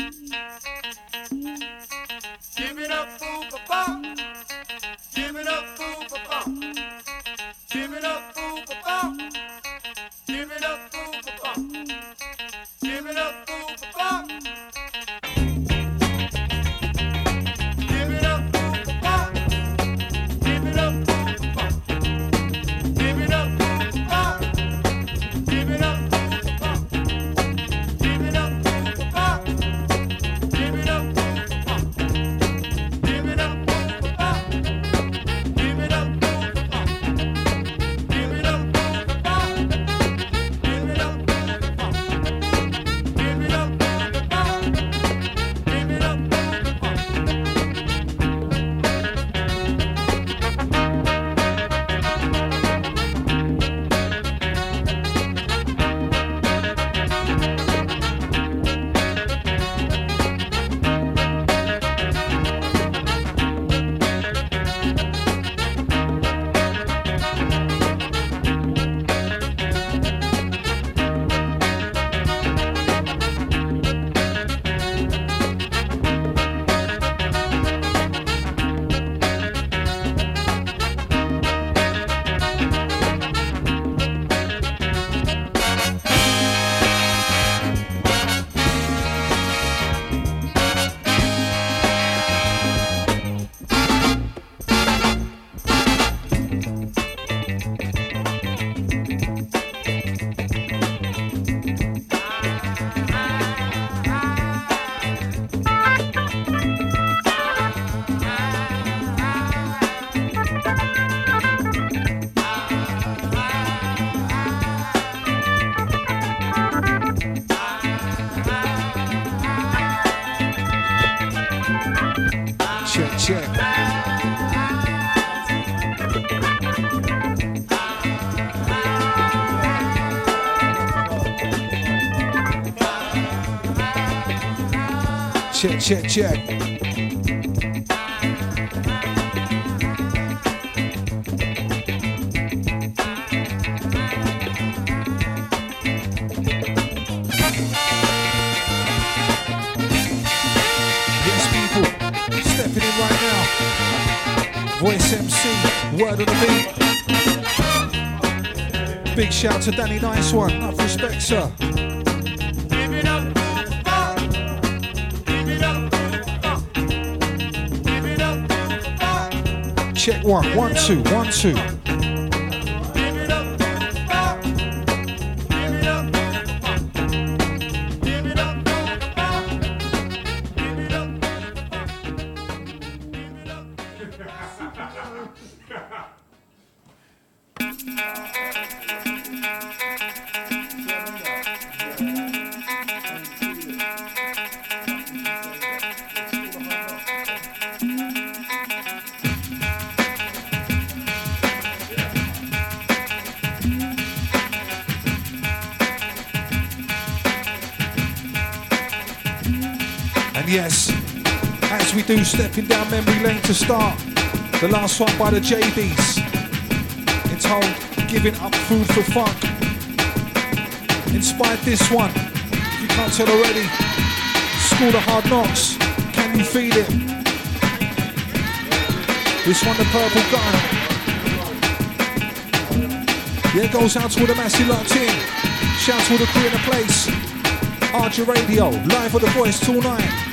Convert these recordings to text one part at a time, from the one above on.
check, check, check. Yes, people, stepping in right now. Voice MC, word on the beat. Big shout to Danny Nice One, enough respect, sir. Check one, one, two, one, two. Stepping down memory lane to start, the last one by the JBs. Entitled Giving Up Food for Funk. Inspired this one, if you can't tell already. School of Hard Knocks, can you feel it? This one, the purple gun. Yeah, goes out to all the massive locked in. Shout to all the crew in the place. Archer Radio, live with the voice till night.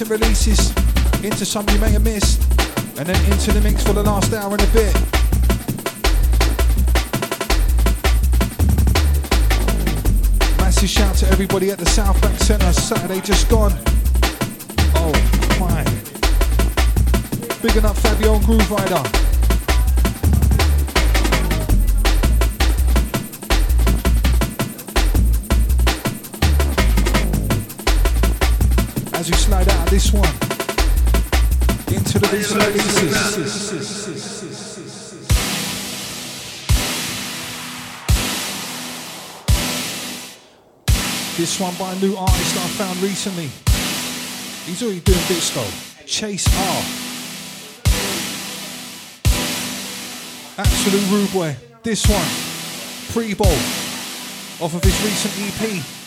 Recent releases, into some you may have missed, and then into the mix for the last hour and a bit. Massive shout to everybody at the South Bank Centre, Saturday just gone. Oh my. Bigging up Fabio Grooverider. As we slide this one into the. This one by a new artist I found recently. He's already doing though. Chase R. Absolute rude boy. This one, pre-bowl, off of his recent EP.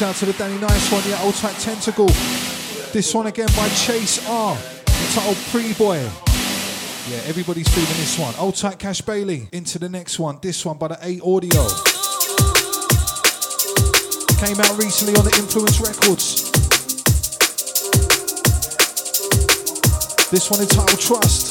Goes out to the Danny Nice one, yeah, old type tentacle. This one again by Chase R. Titled Pretty Boy. Yeah, everybody's feeling this one. Old tight Cash Bailey. Into the next one. This one by the A Audio. Came out recently on the Influence Records. This one entitled Trust.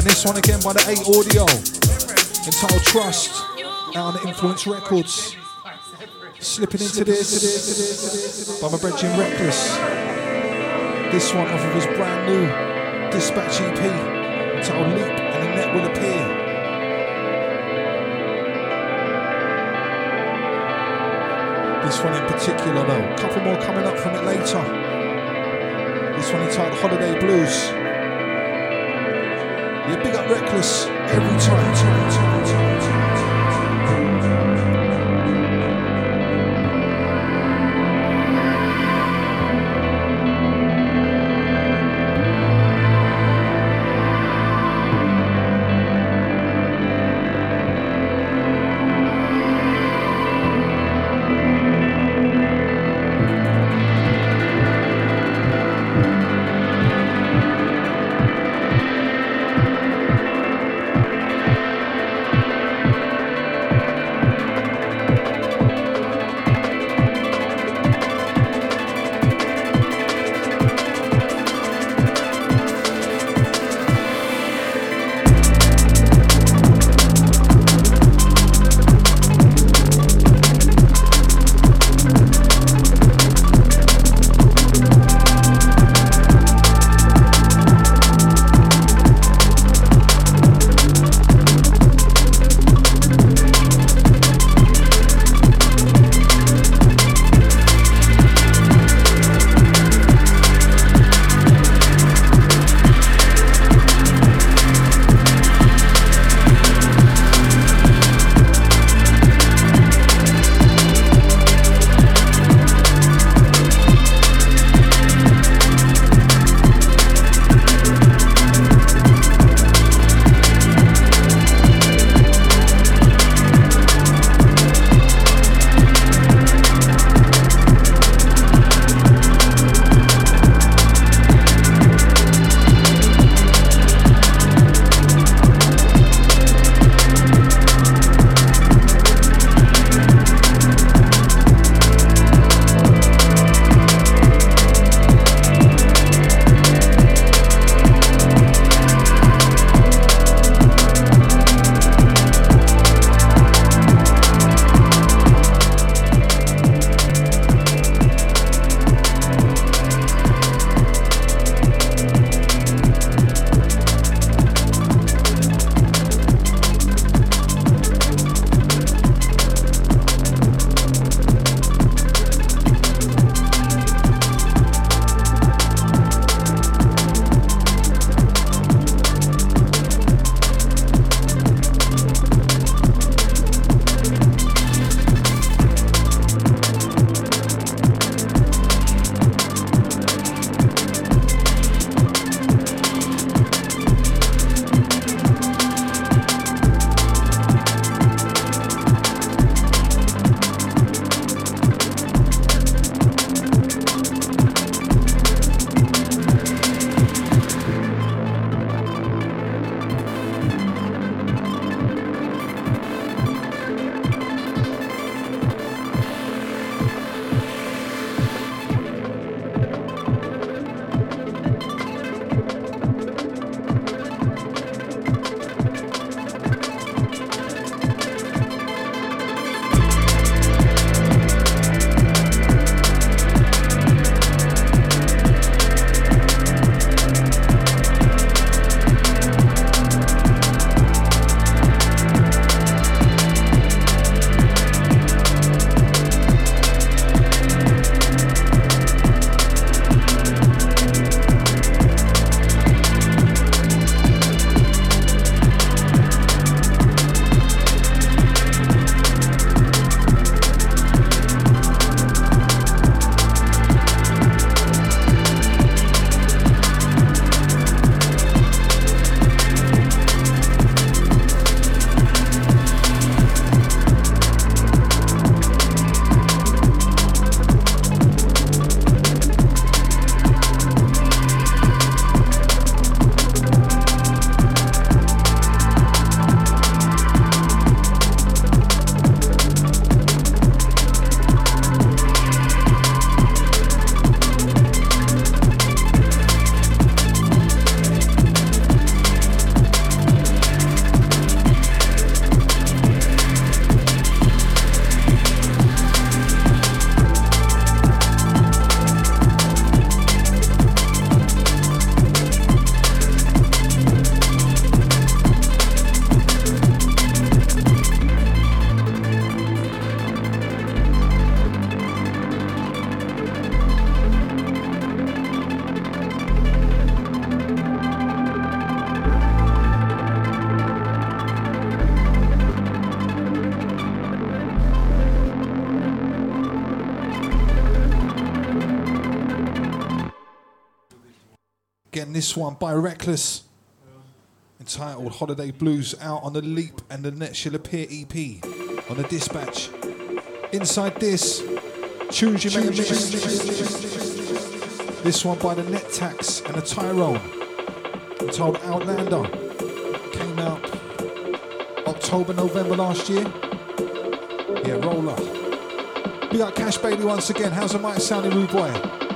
And this one again by the 8 Audio, entitled Trust, out on Influence Records. Slipping into this by my brethren Reckless. This one off of his brand new Dispatch EP, entitled Leap and the Net Will Appear. This one in particular though, a couple more coming up from it later. This one entitled Holiday Blues. Yeah, big up Reckless every time. time, time, time, this one by Reckless, entitled Holiday Blues, out on the Leap and the Net Shall Appear EP on the Dispatch. Inside this, choose your mix. This one by the Net Tax and the Tyrone, entitled Outlander, came out October, November last year. Yeah. Big up Cash Bailey once again. How's the mic sounding, rude boy?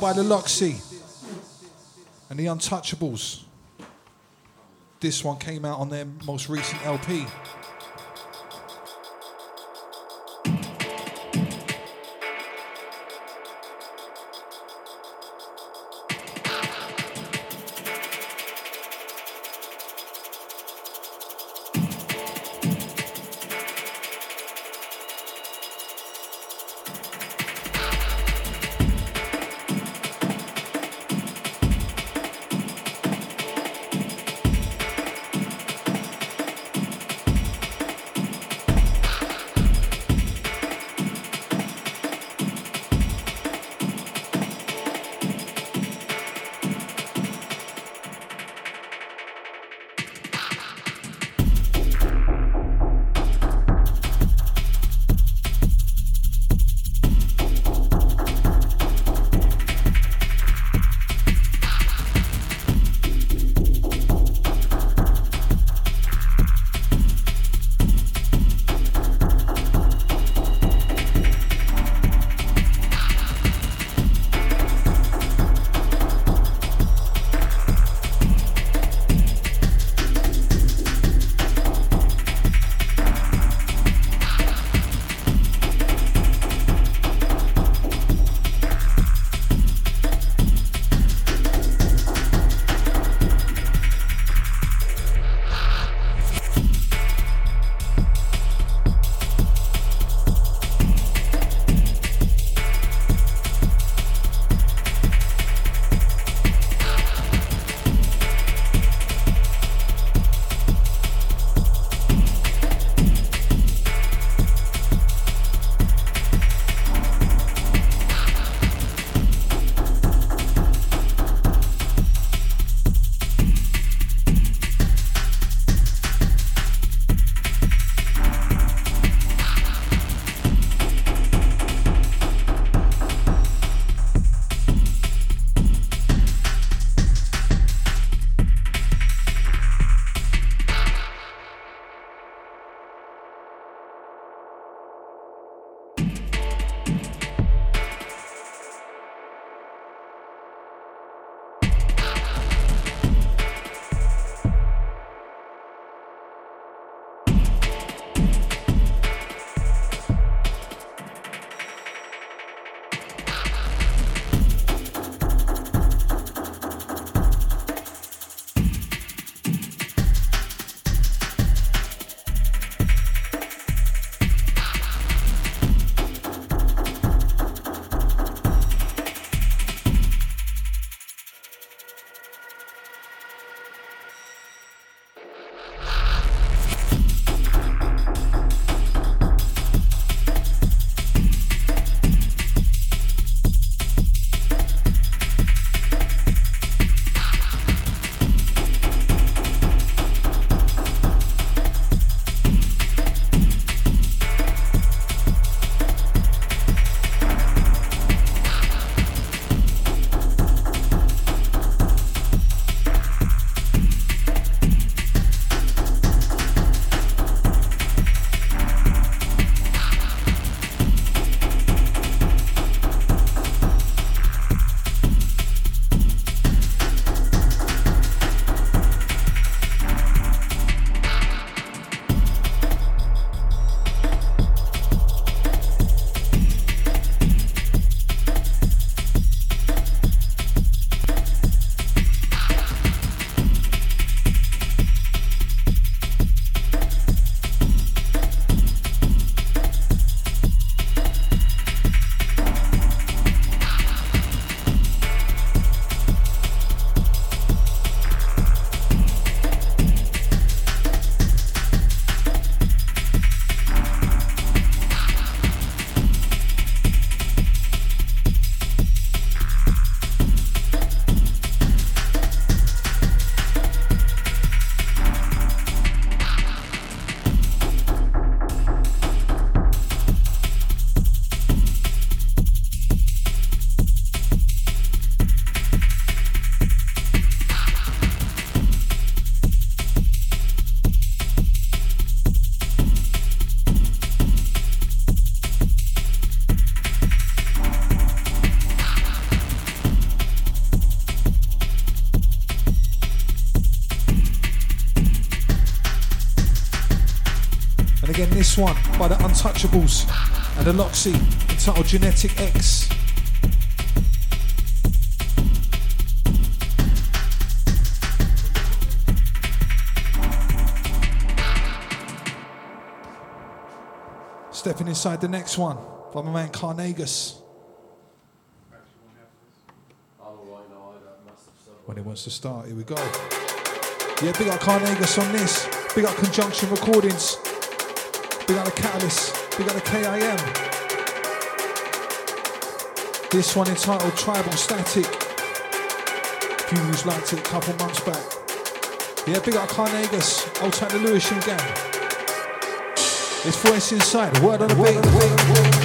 By the Loxy and the Untouchables. This one came out on their most recent LP. One by the Untouchables and the Loxy, entitled Genetic X. Stepping inside the next one by my man Carnagus. When he wants to start, here we go. Yeah, big up Carnagus on this. Big up Conjunction Recordings. Big got the Catalyst. Big up the KIM. This one entitled Tribal Static. Few who's liked it a couple months back. Yeah, big up Carnagus. Old type the Lewisham gang. It's voice inside. Word on the beat.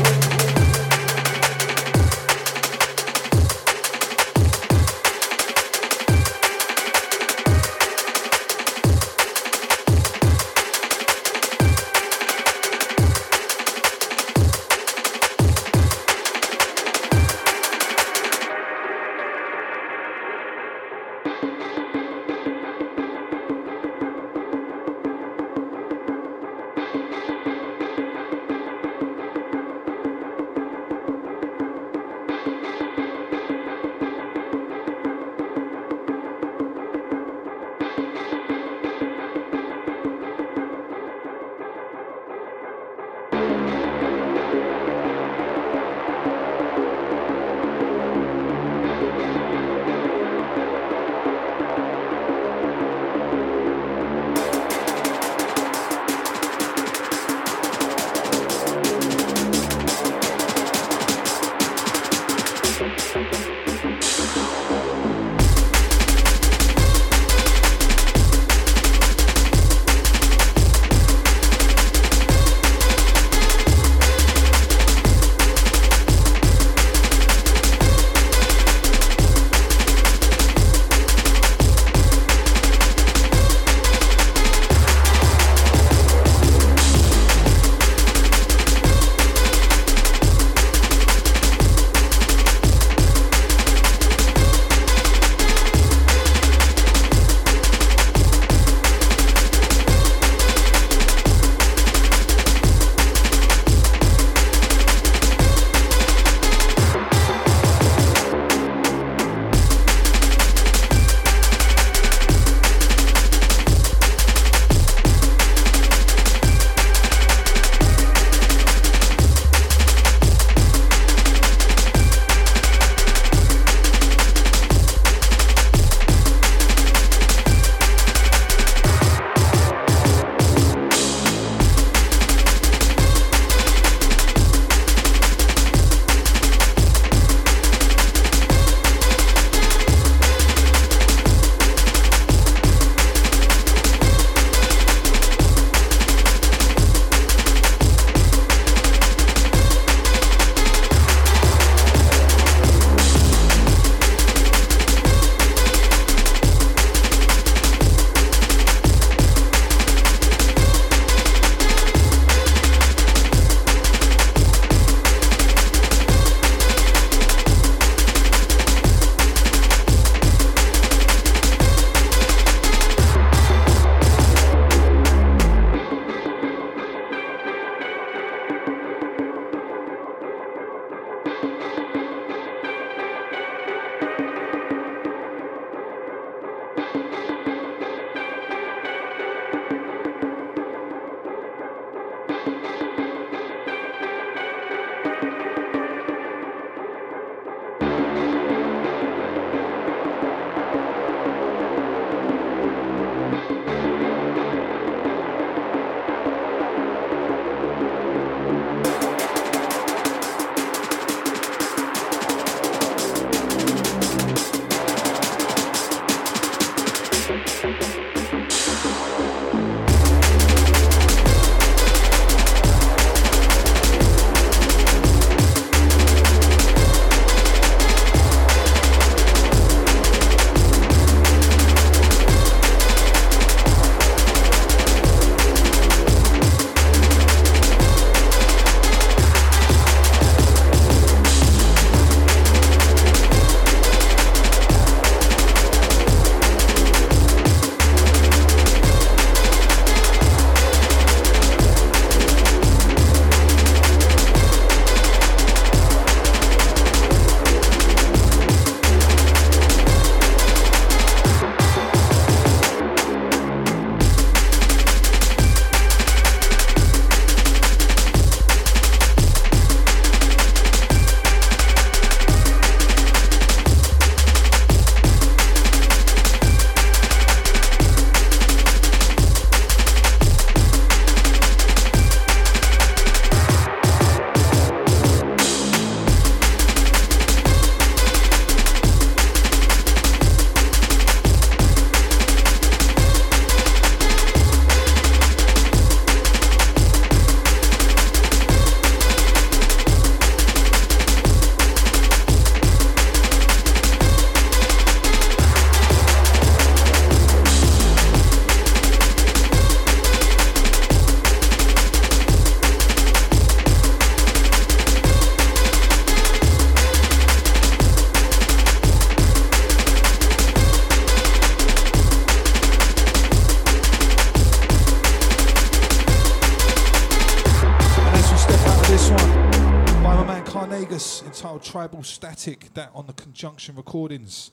Static, that on the Conjunction Recordings.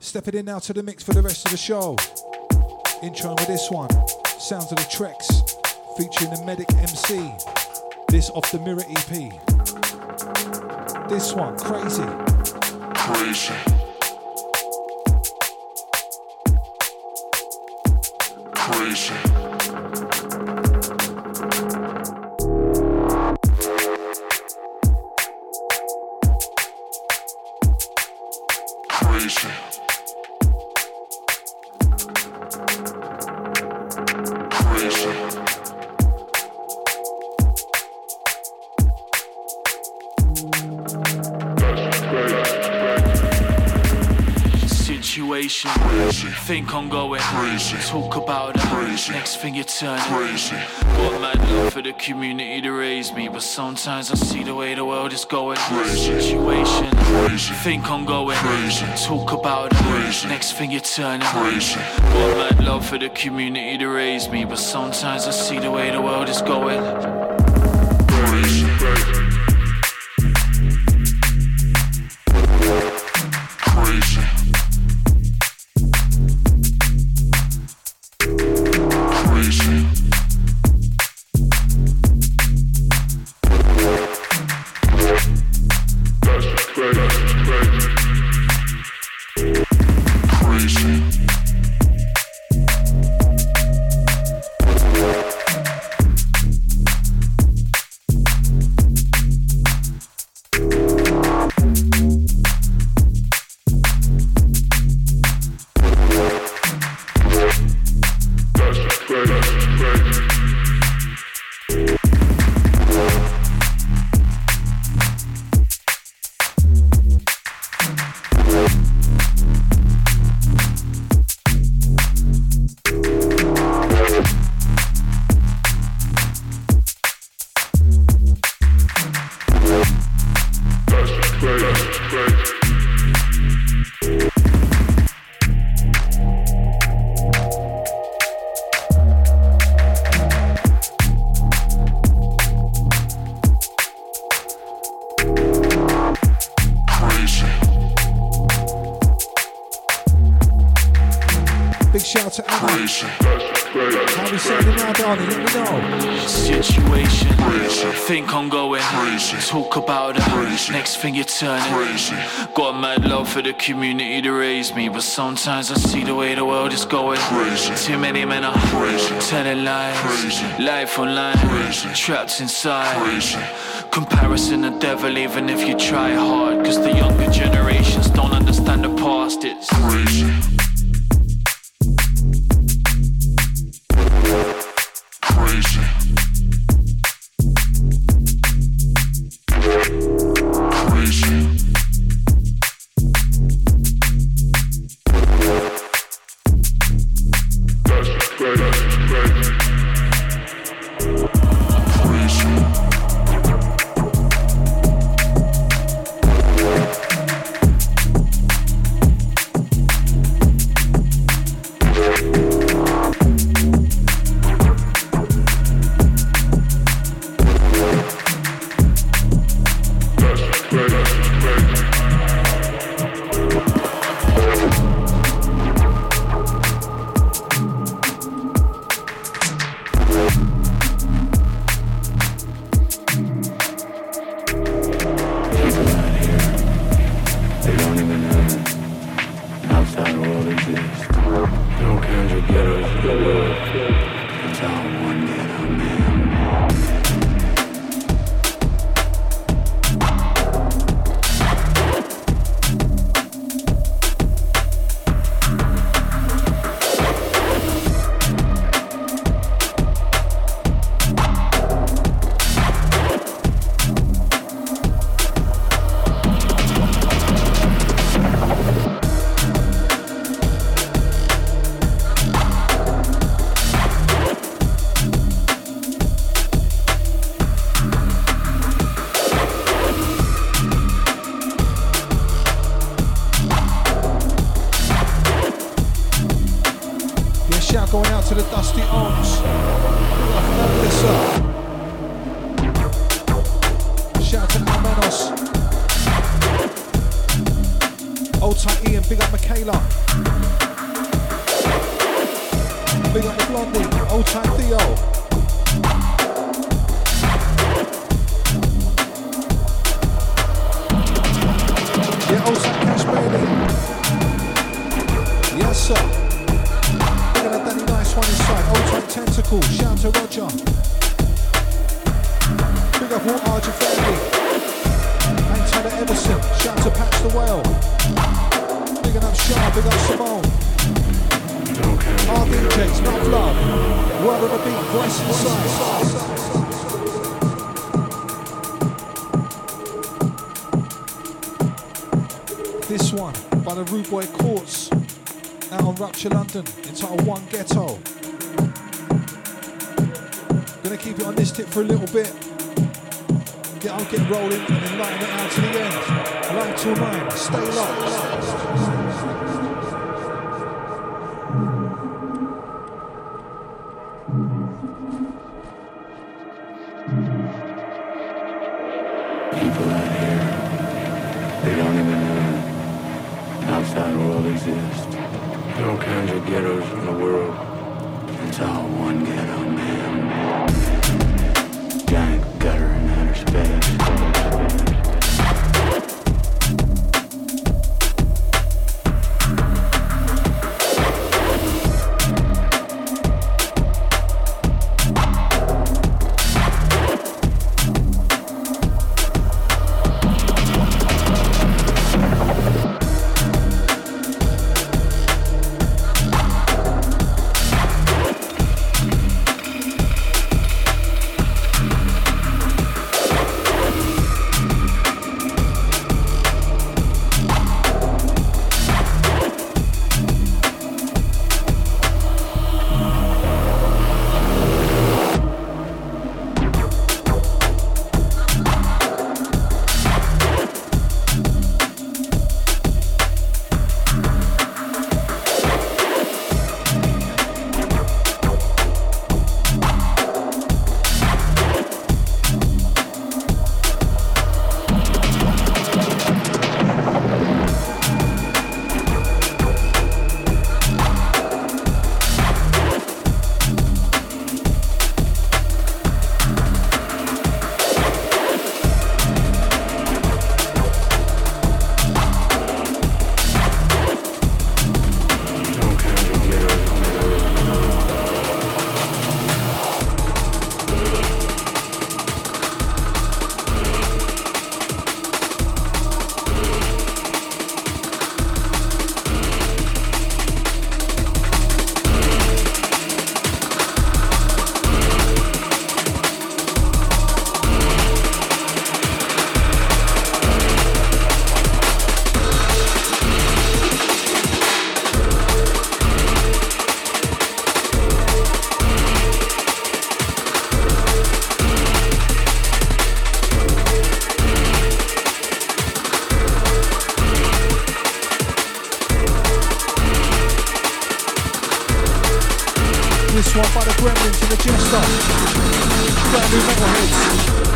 Stepping in now to the mix for the rest of the show. Intro with this one, Sounds of the Treks, featuring the Medic MC. This off the Mirror EP. This one. Crazy. Crazy. Crazy. Got mad love for the community to raise me But sometimes I see the way the world is going Crazy. Situation, Crazy. think I'm going Crazy. Talk about it, Crazy. next thing you turn Crazy. Got mad love for the community to raise me But sometimes I see the way the world is going for the community to raise me, but sometimes I see the way the world is going. Crazy. Too many men are Crazy. telling lies, Crazy. life online, Crazy. trapped inside. Crazy. Comparison the devil, even if you try hard, cause the younger generations don't understand the past. It's Crazy. out to the dusty arms. Shout out to my manos. Old tight Ian, big up Michaela. picture London into one ghetto. Gonna keep it on this tip for a little bit. Get up, get rolling, and then lighten it out to the end. Light till nine, stay locked. one by the Gremlinz and the Jester. Brand new Metalheadz.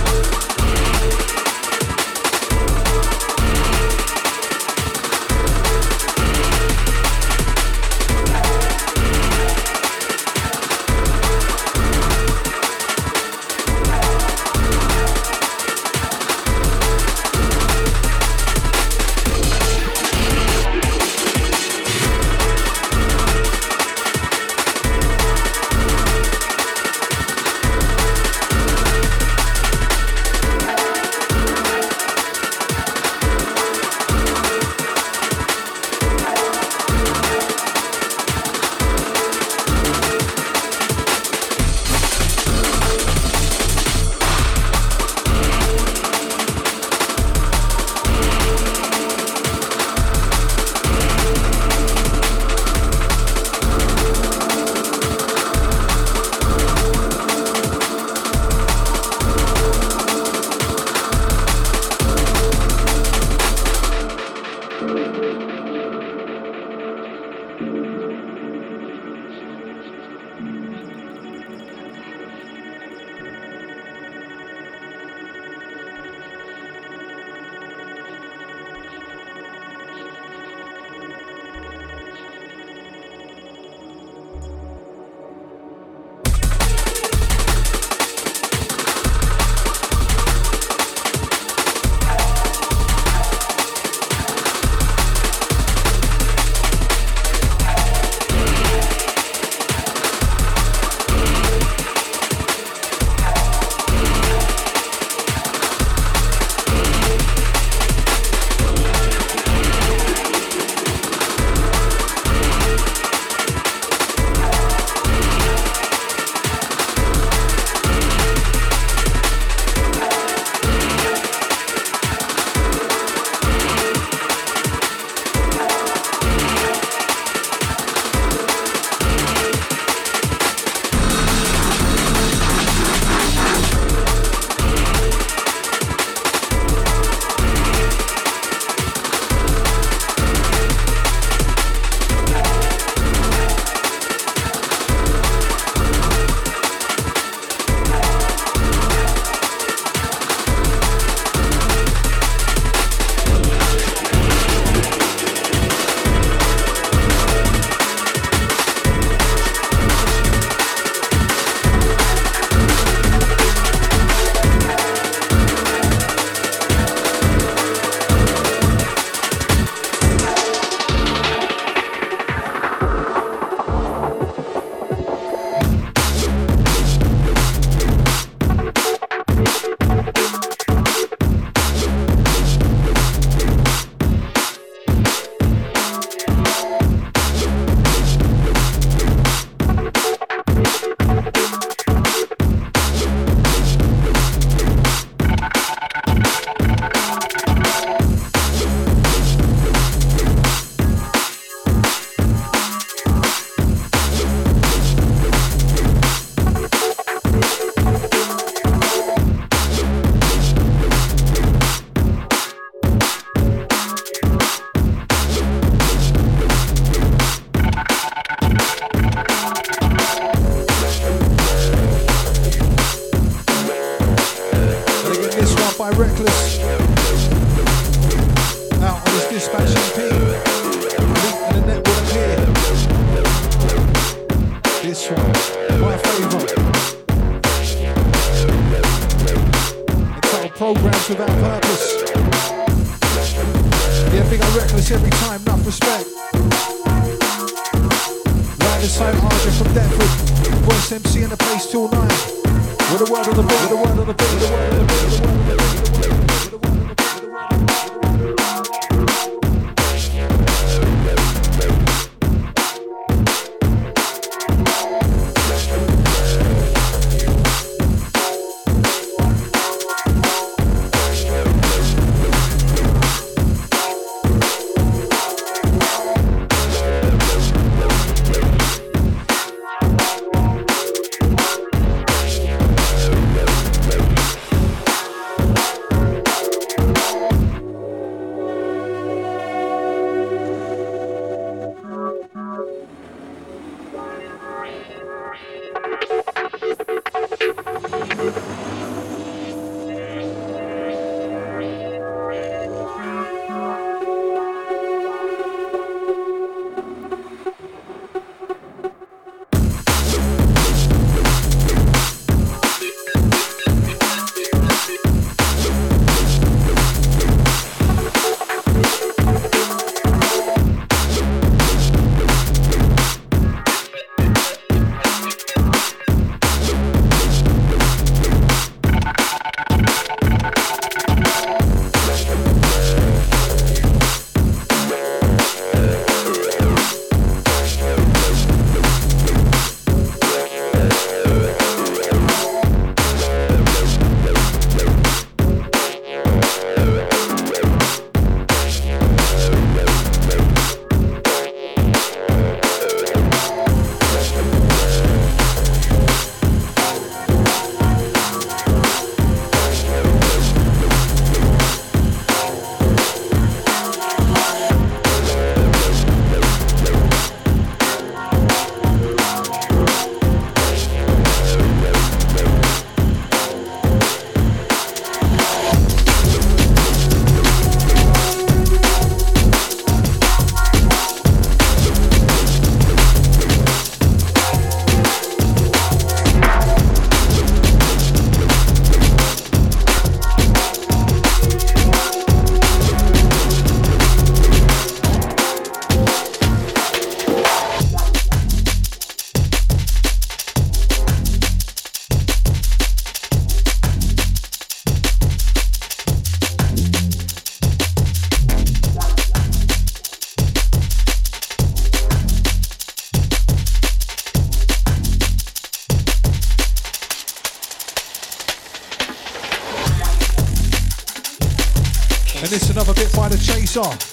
Entitled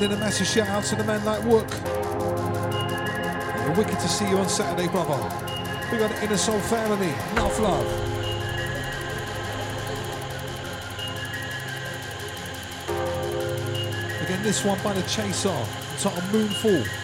sending a massive shout out to the man like Wook. Yeah, wicked to see you on Saturday, brother. We got the Inner Soul family. Enough love. Again, this one by the Chaser, titled Moonfall.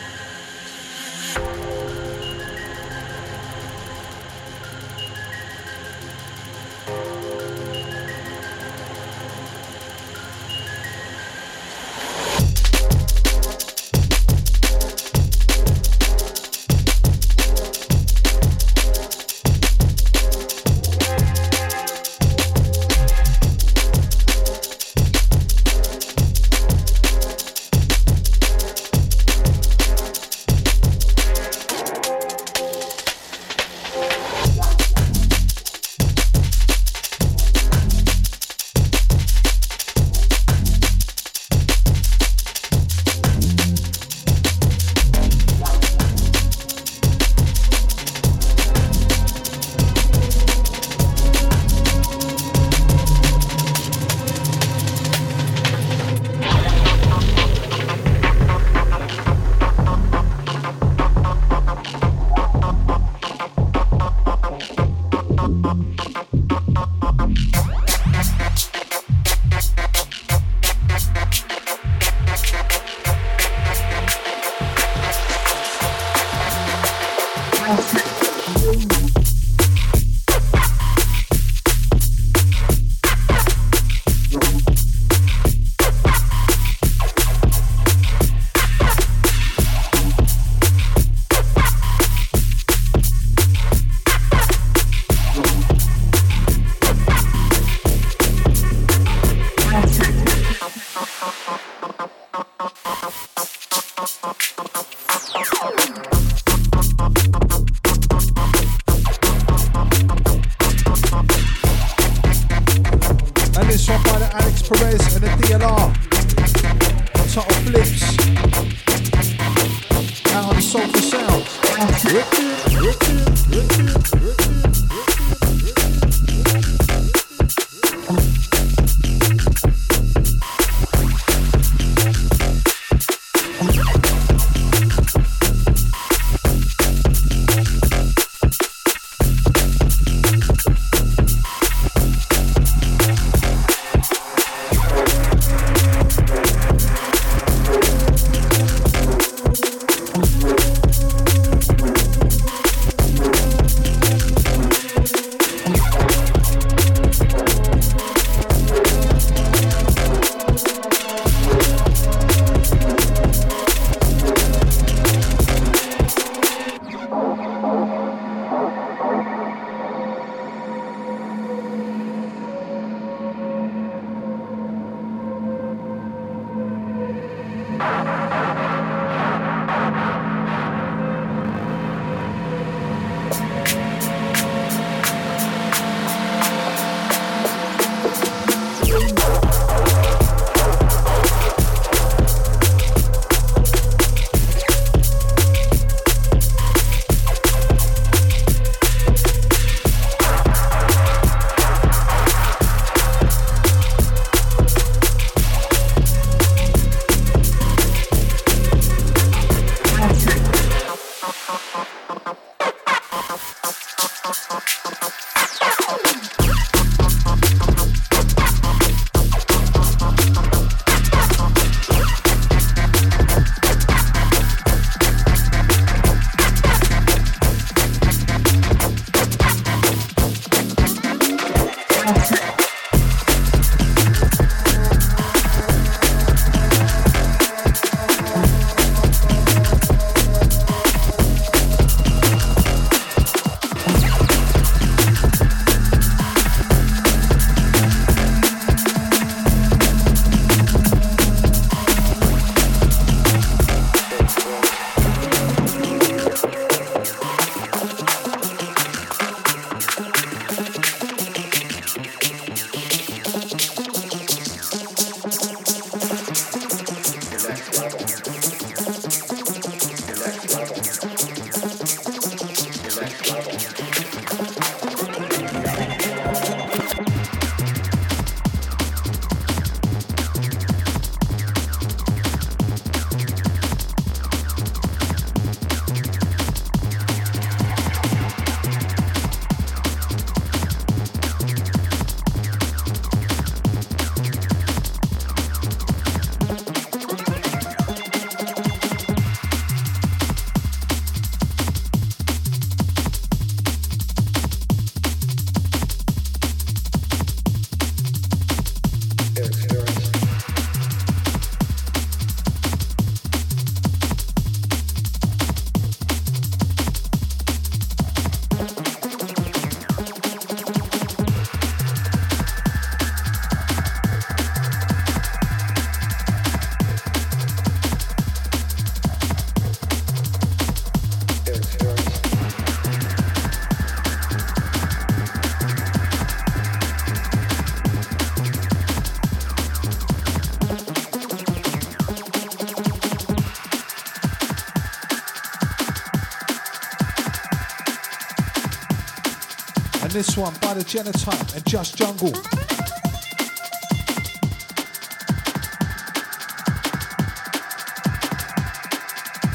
This one by the Genotype and Just Jungle.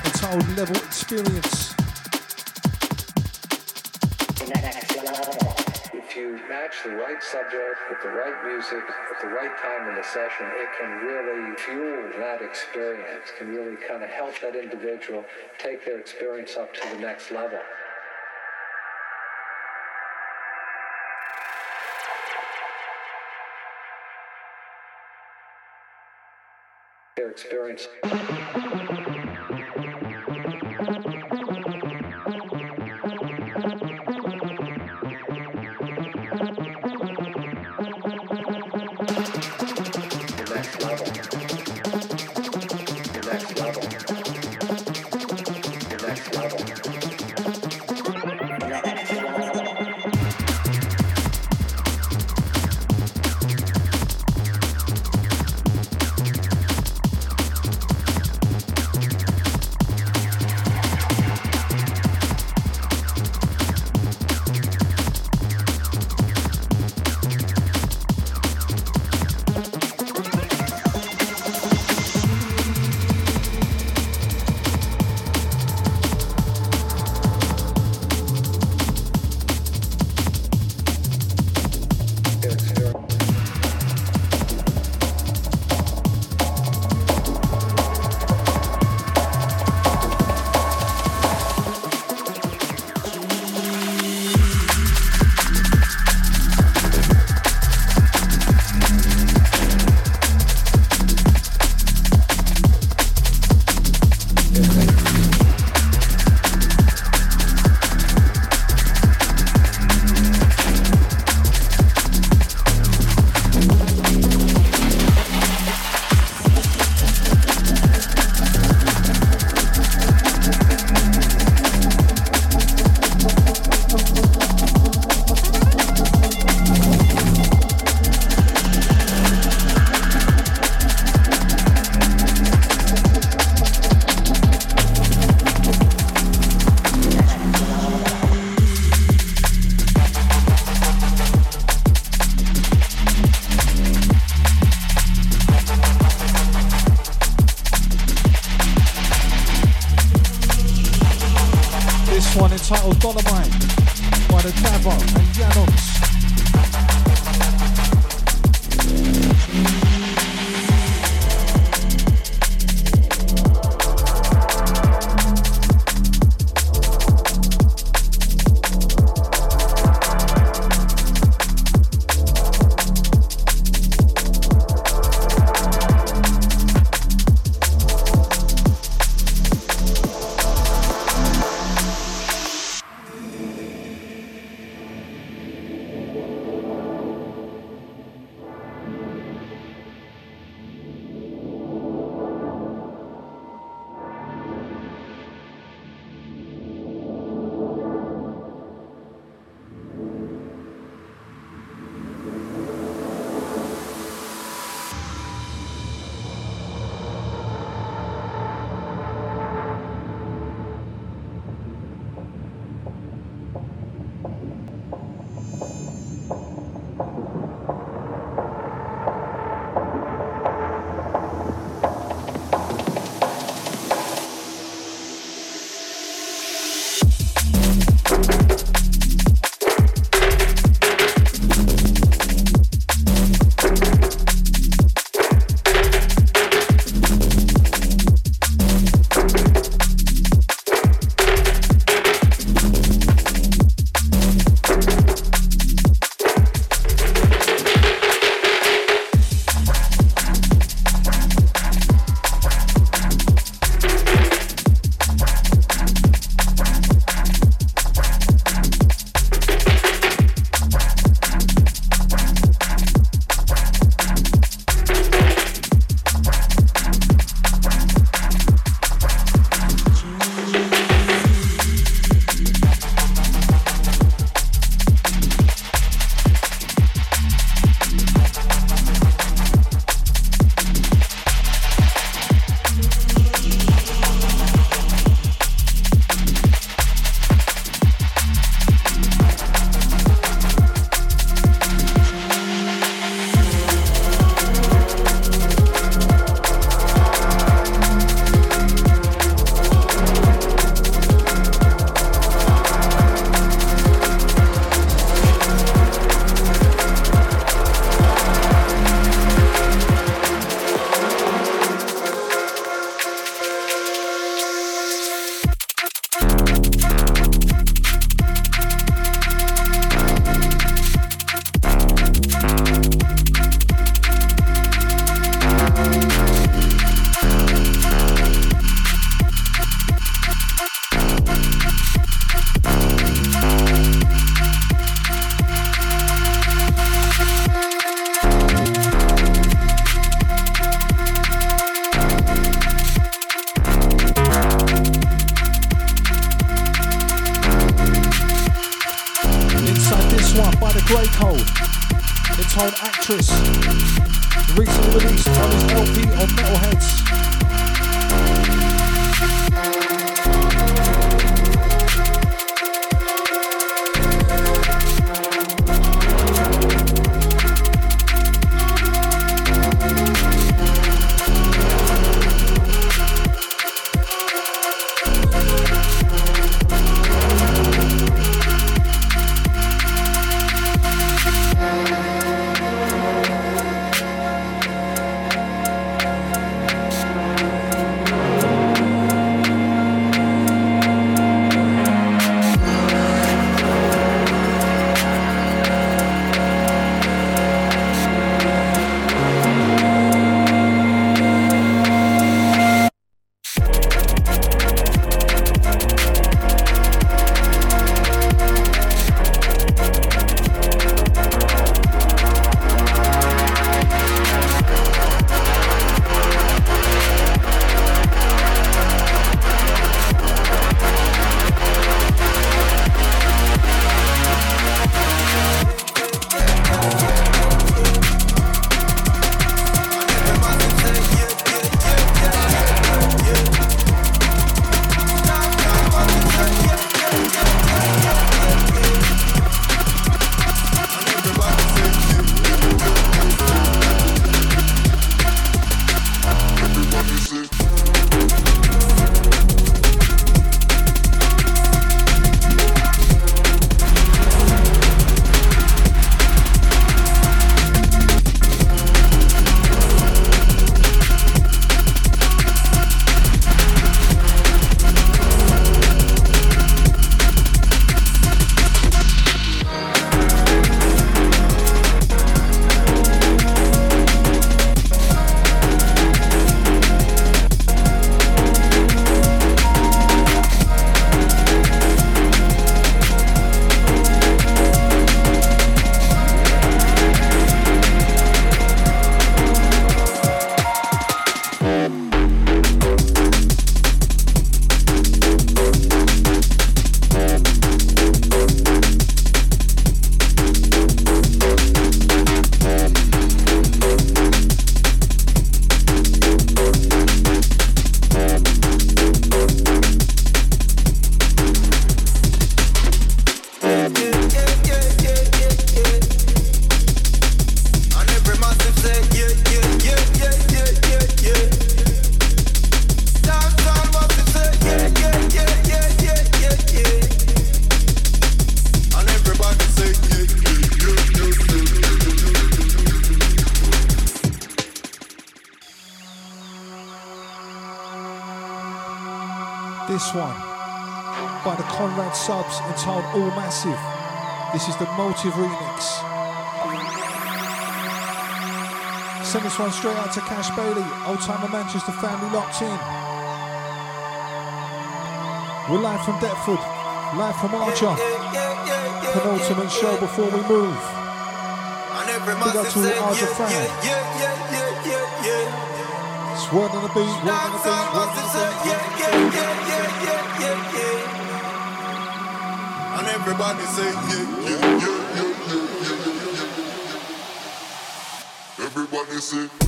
Entitled Level Experience. If you match the right subject with the right music at the right time in the session, it can really fuel that experience, can really kind of help that individual take their experience up to the next level. Experience. Remix. Send this one straight out to Cash Bailey, old timer Manchester family locked in. We're live from Deptford, live from Archer. Penultimate show before we move. Big up to all Archer fans. It's word on the beat, word on the beat, word on the beat. Word on the beat. And everybody say yeah, yeah, yeah, yeah, yeah. Everybody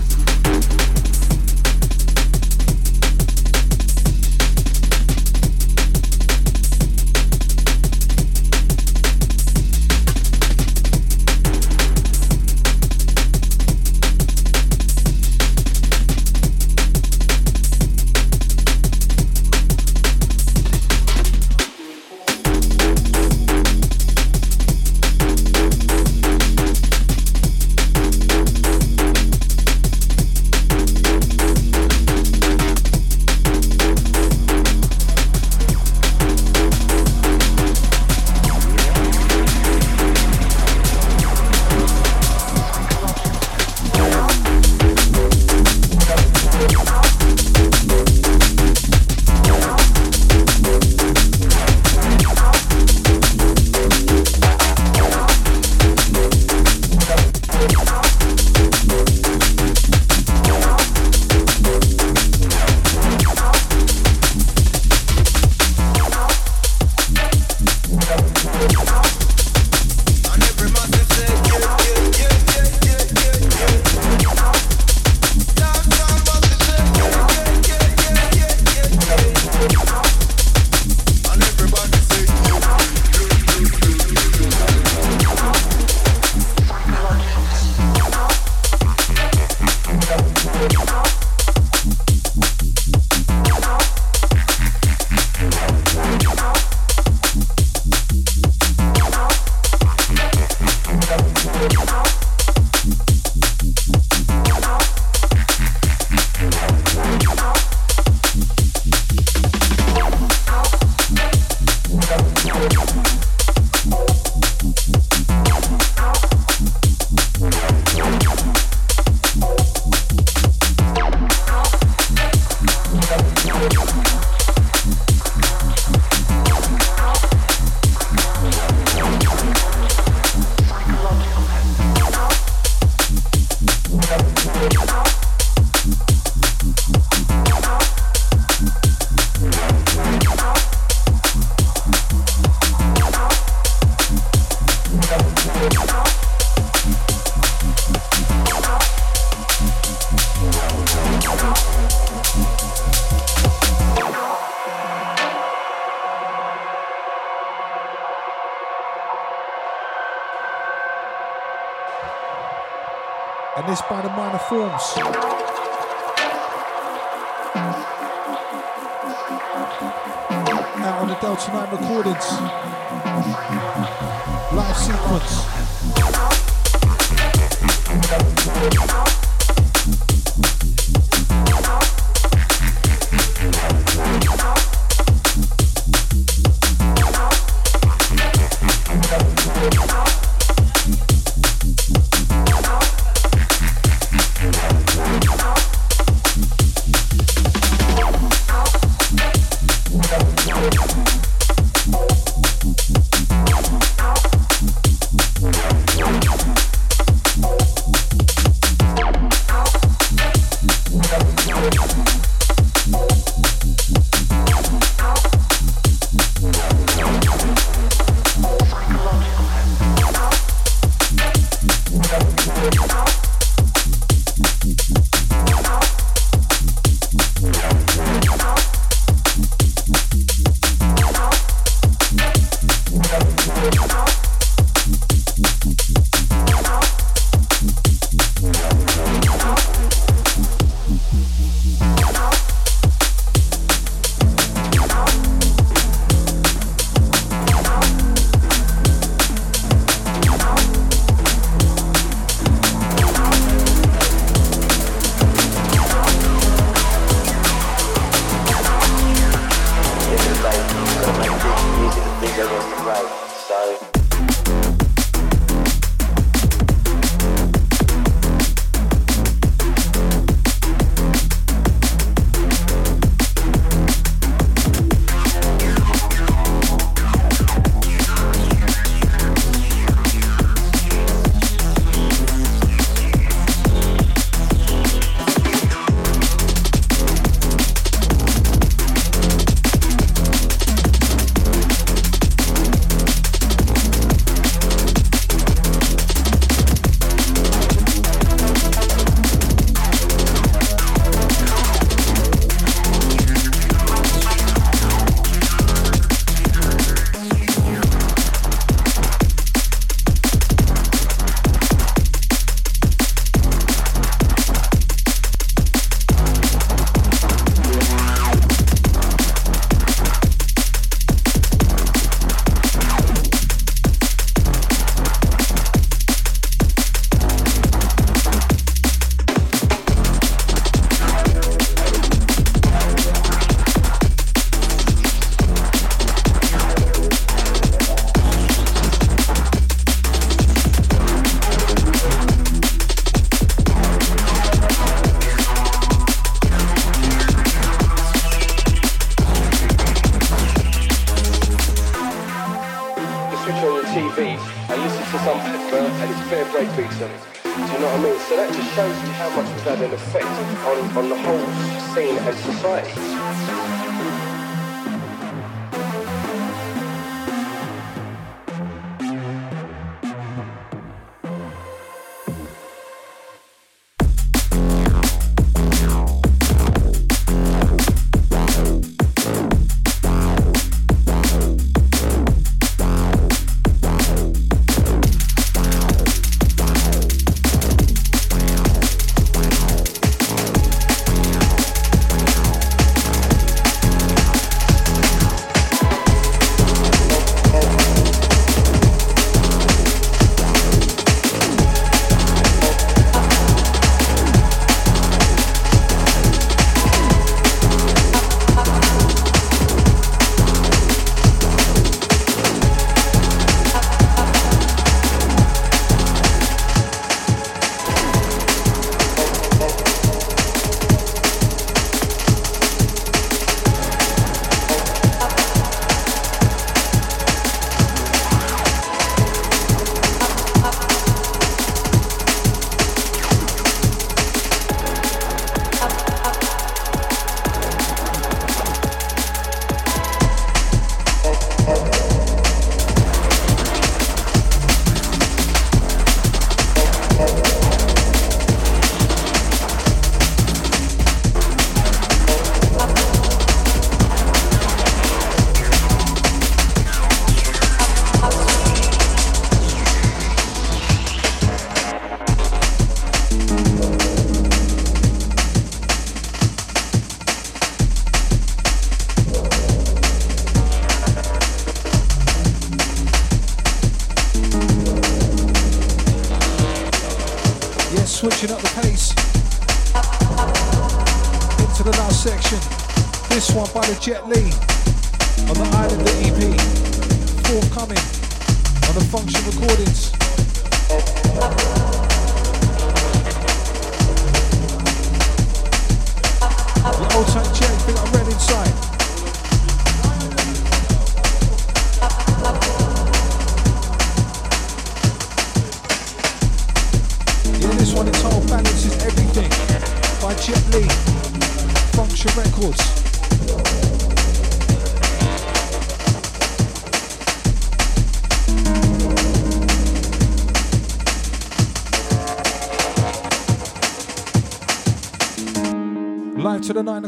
TV, and listen to some Pitbull and it's fair break beats them. Do you know what I mean? So that just shows you how much has had an effect on, on the whole scene and society.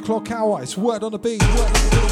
O'clock hour. It's word on the beat. Word on the beat.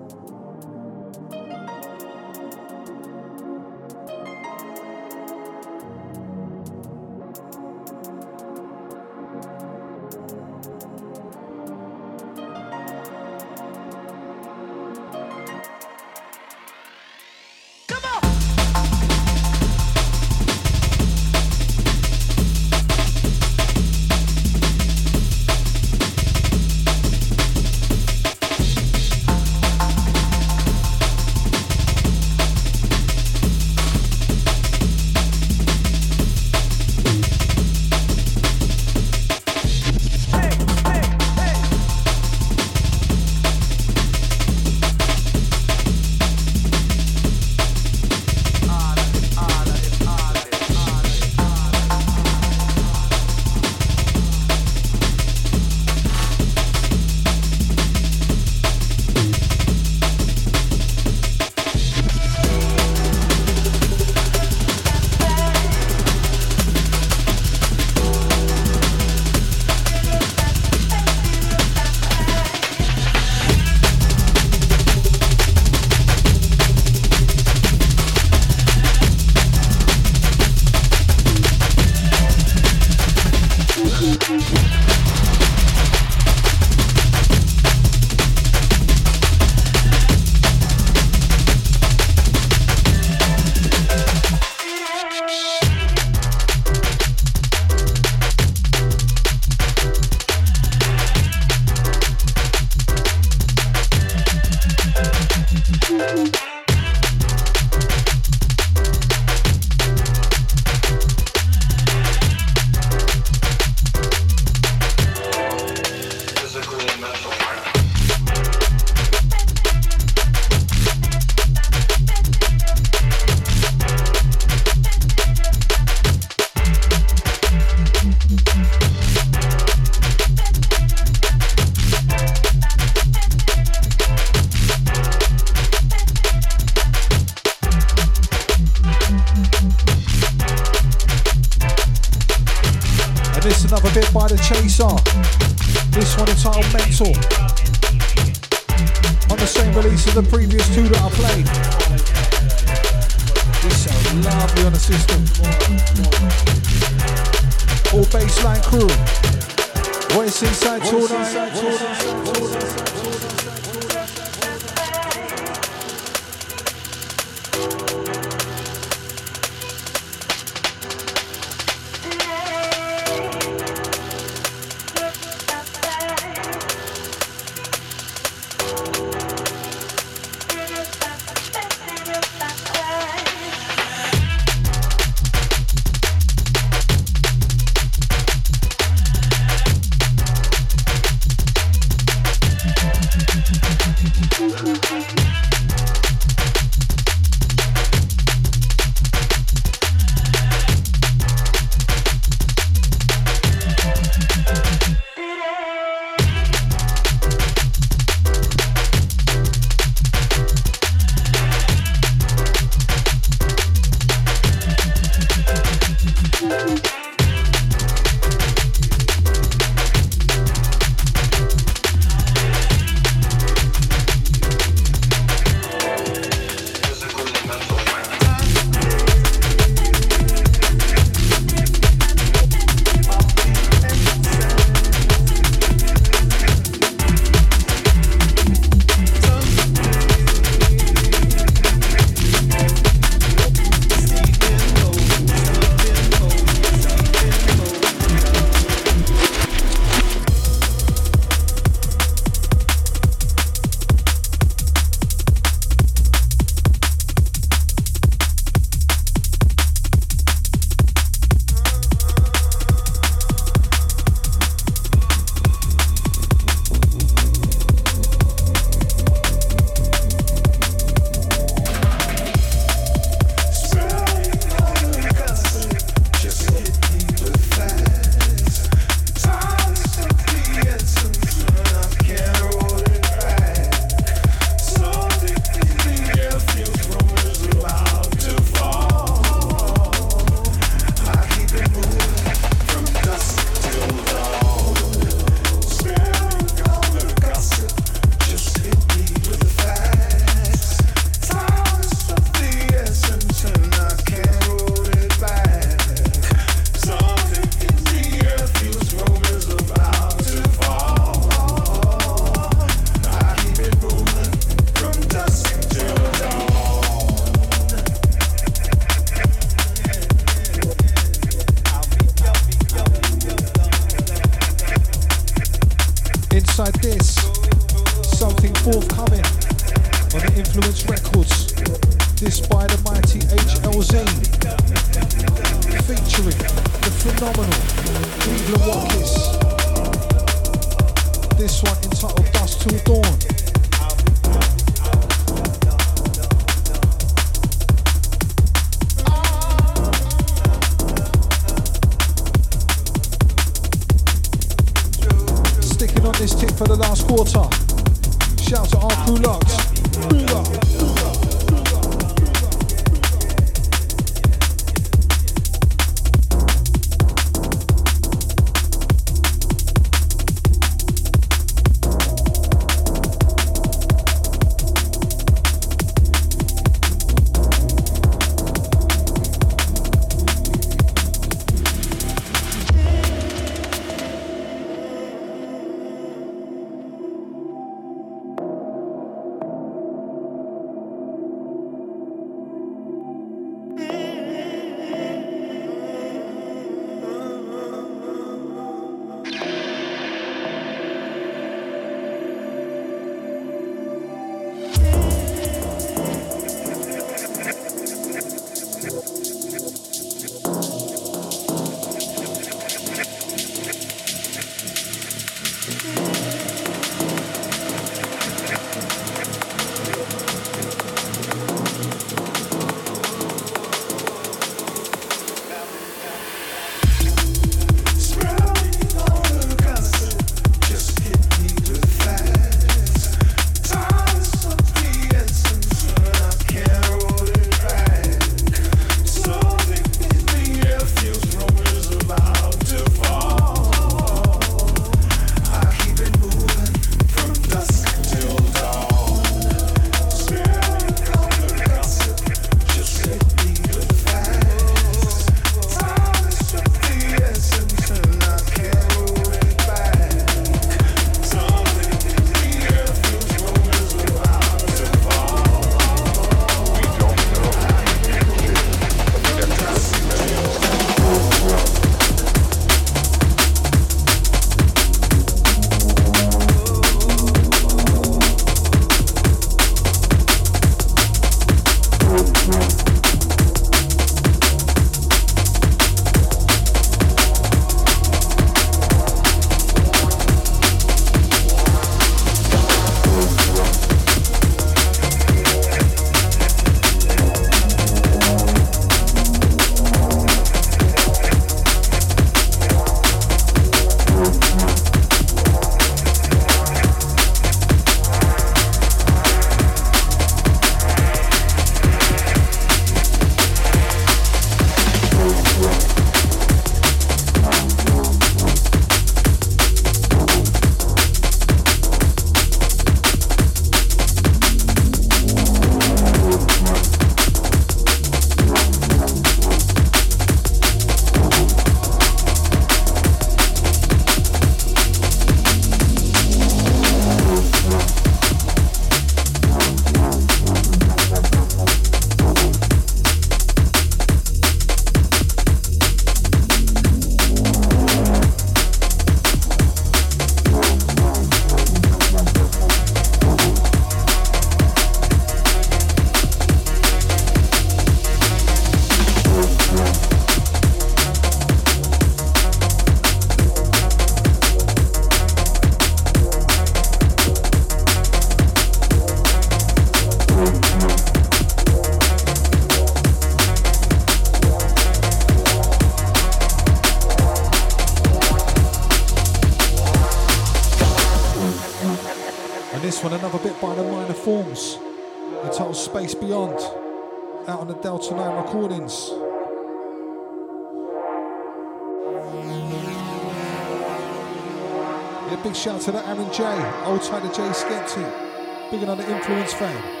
Old the J Skeptic. Big another influence fan.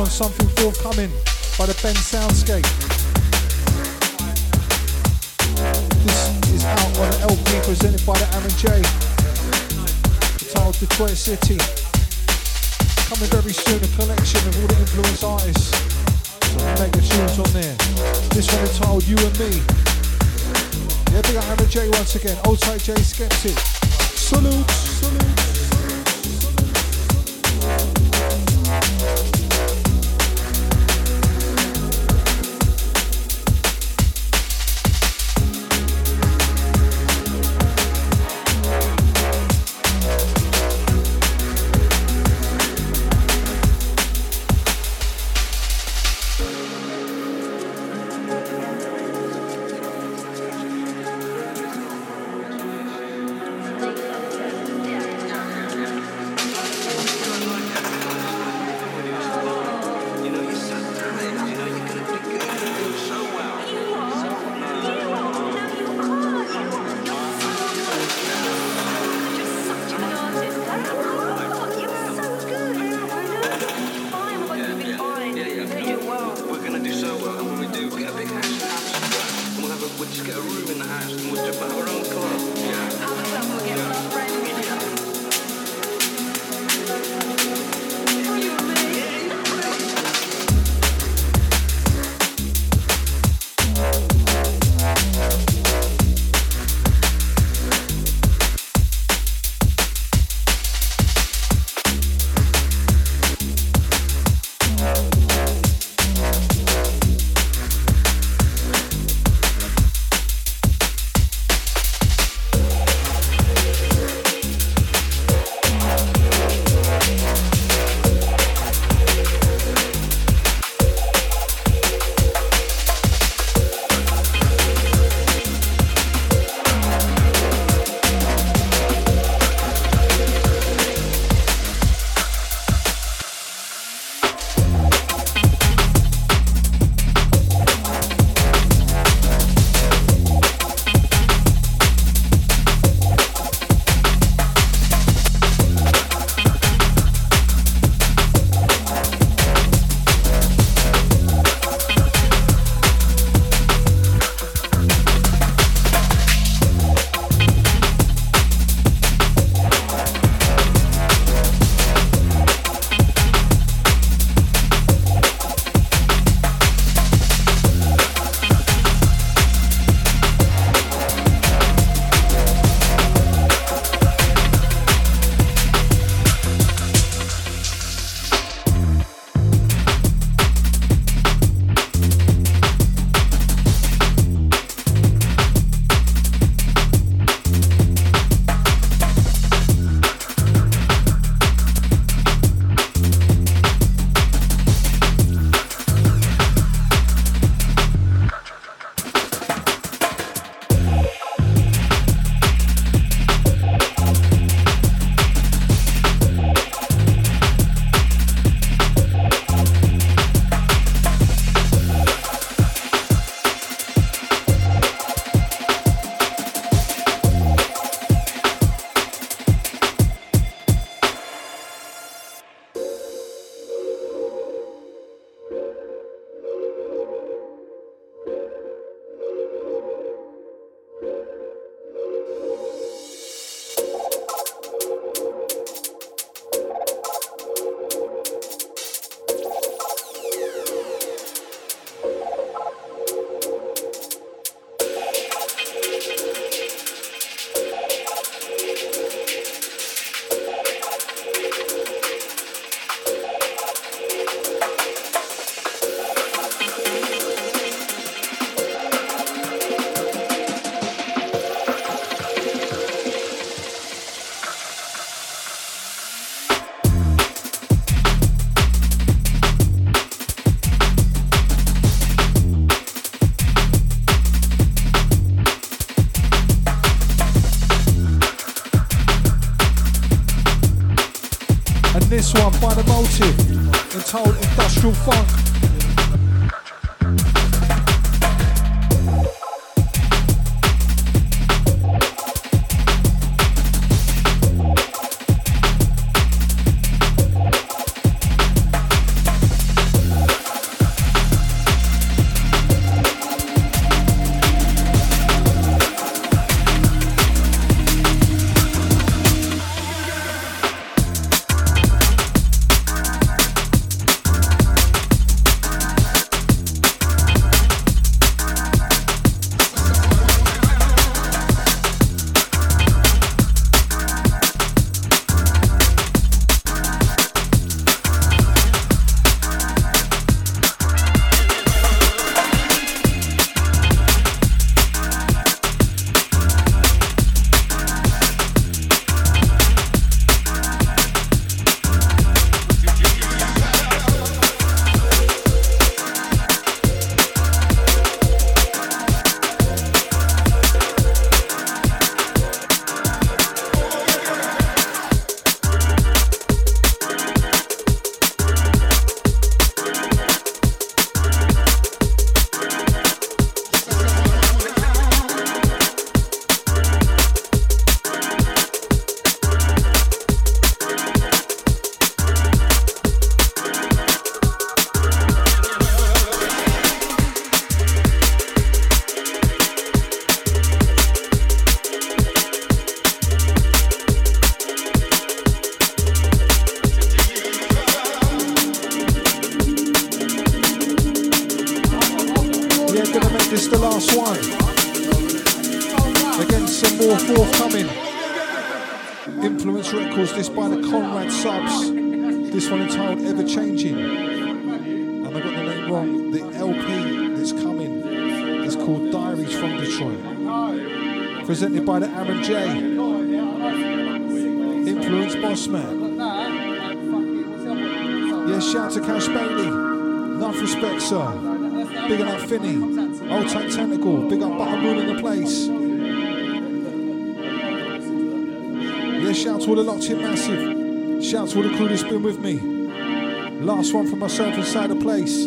One's something forthcoming by the Ben Soundscape. This is out on an LP presented by the Aaron J. Titled Detroit City. Coming very soon, a collection of all the influence artists. Some mega tunes on there. This one entitled You and Me. Yeah, big up Aaron J once again. Old tight J Skeptic. Salute. Inside the place.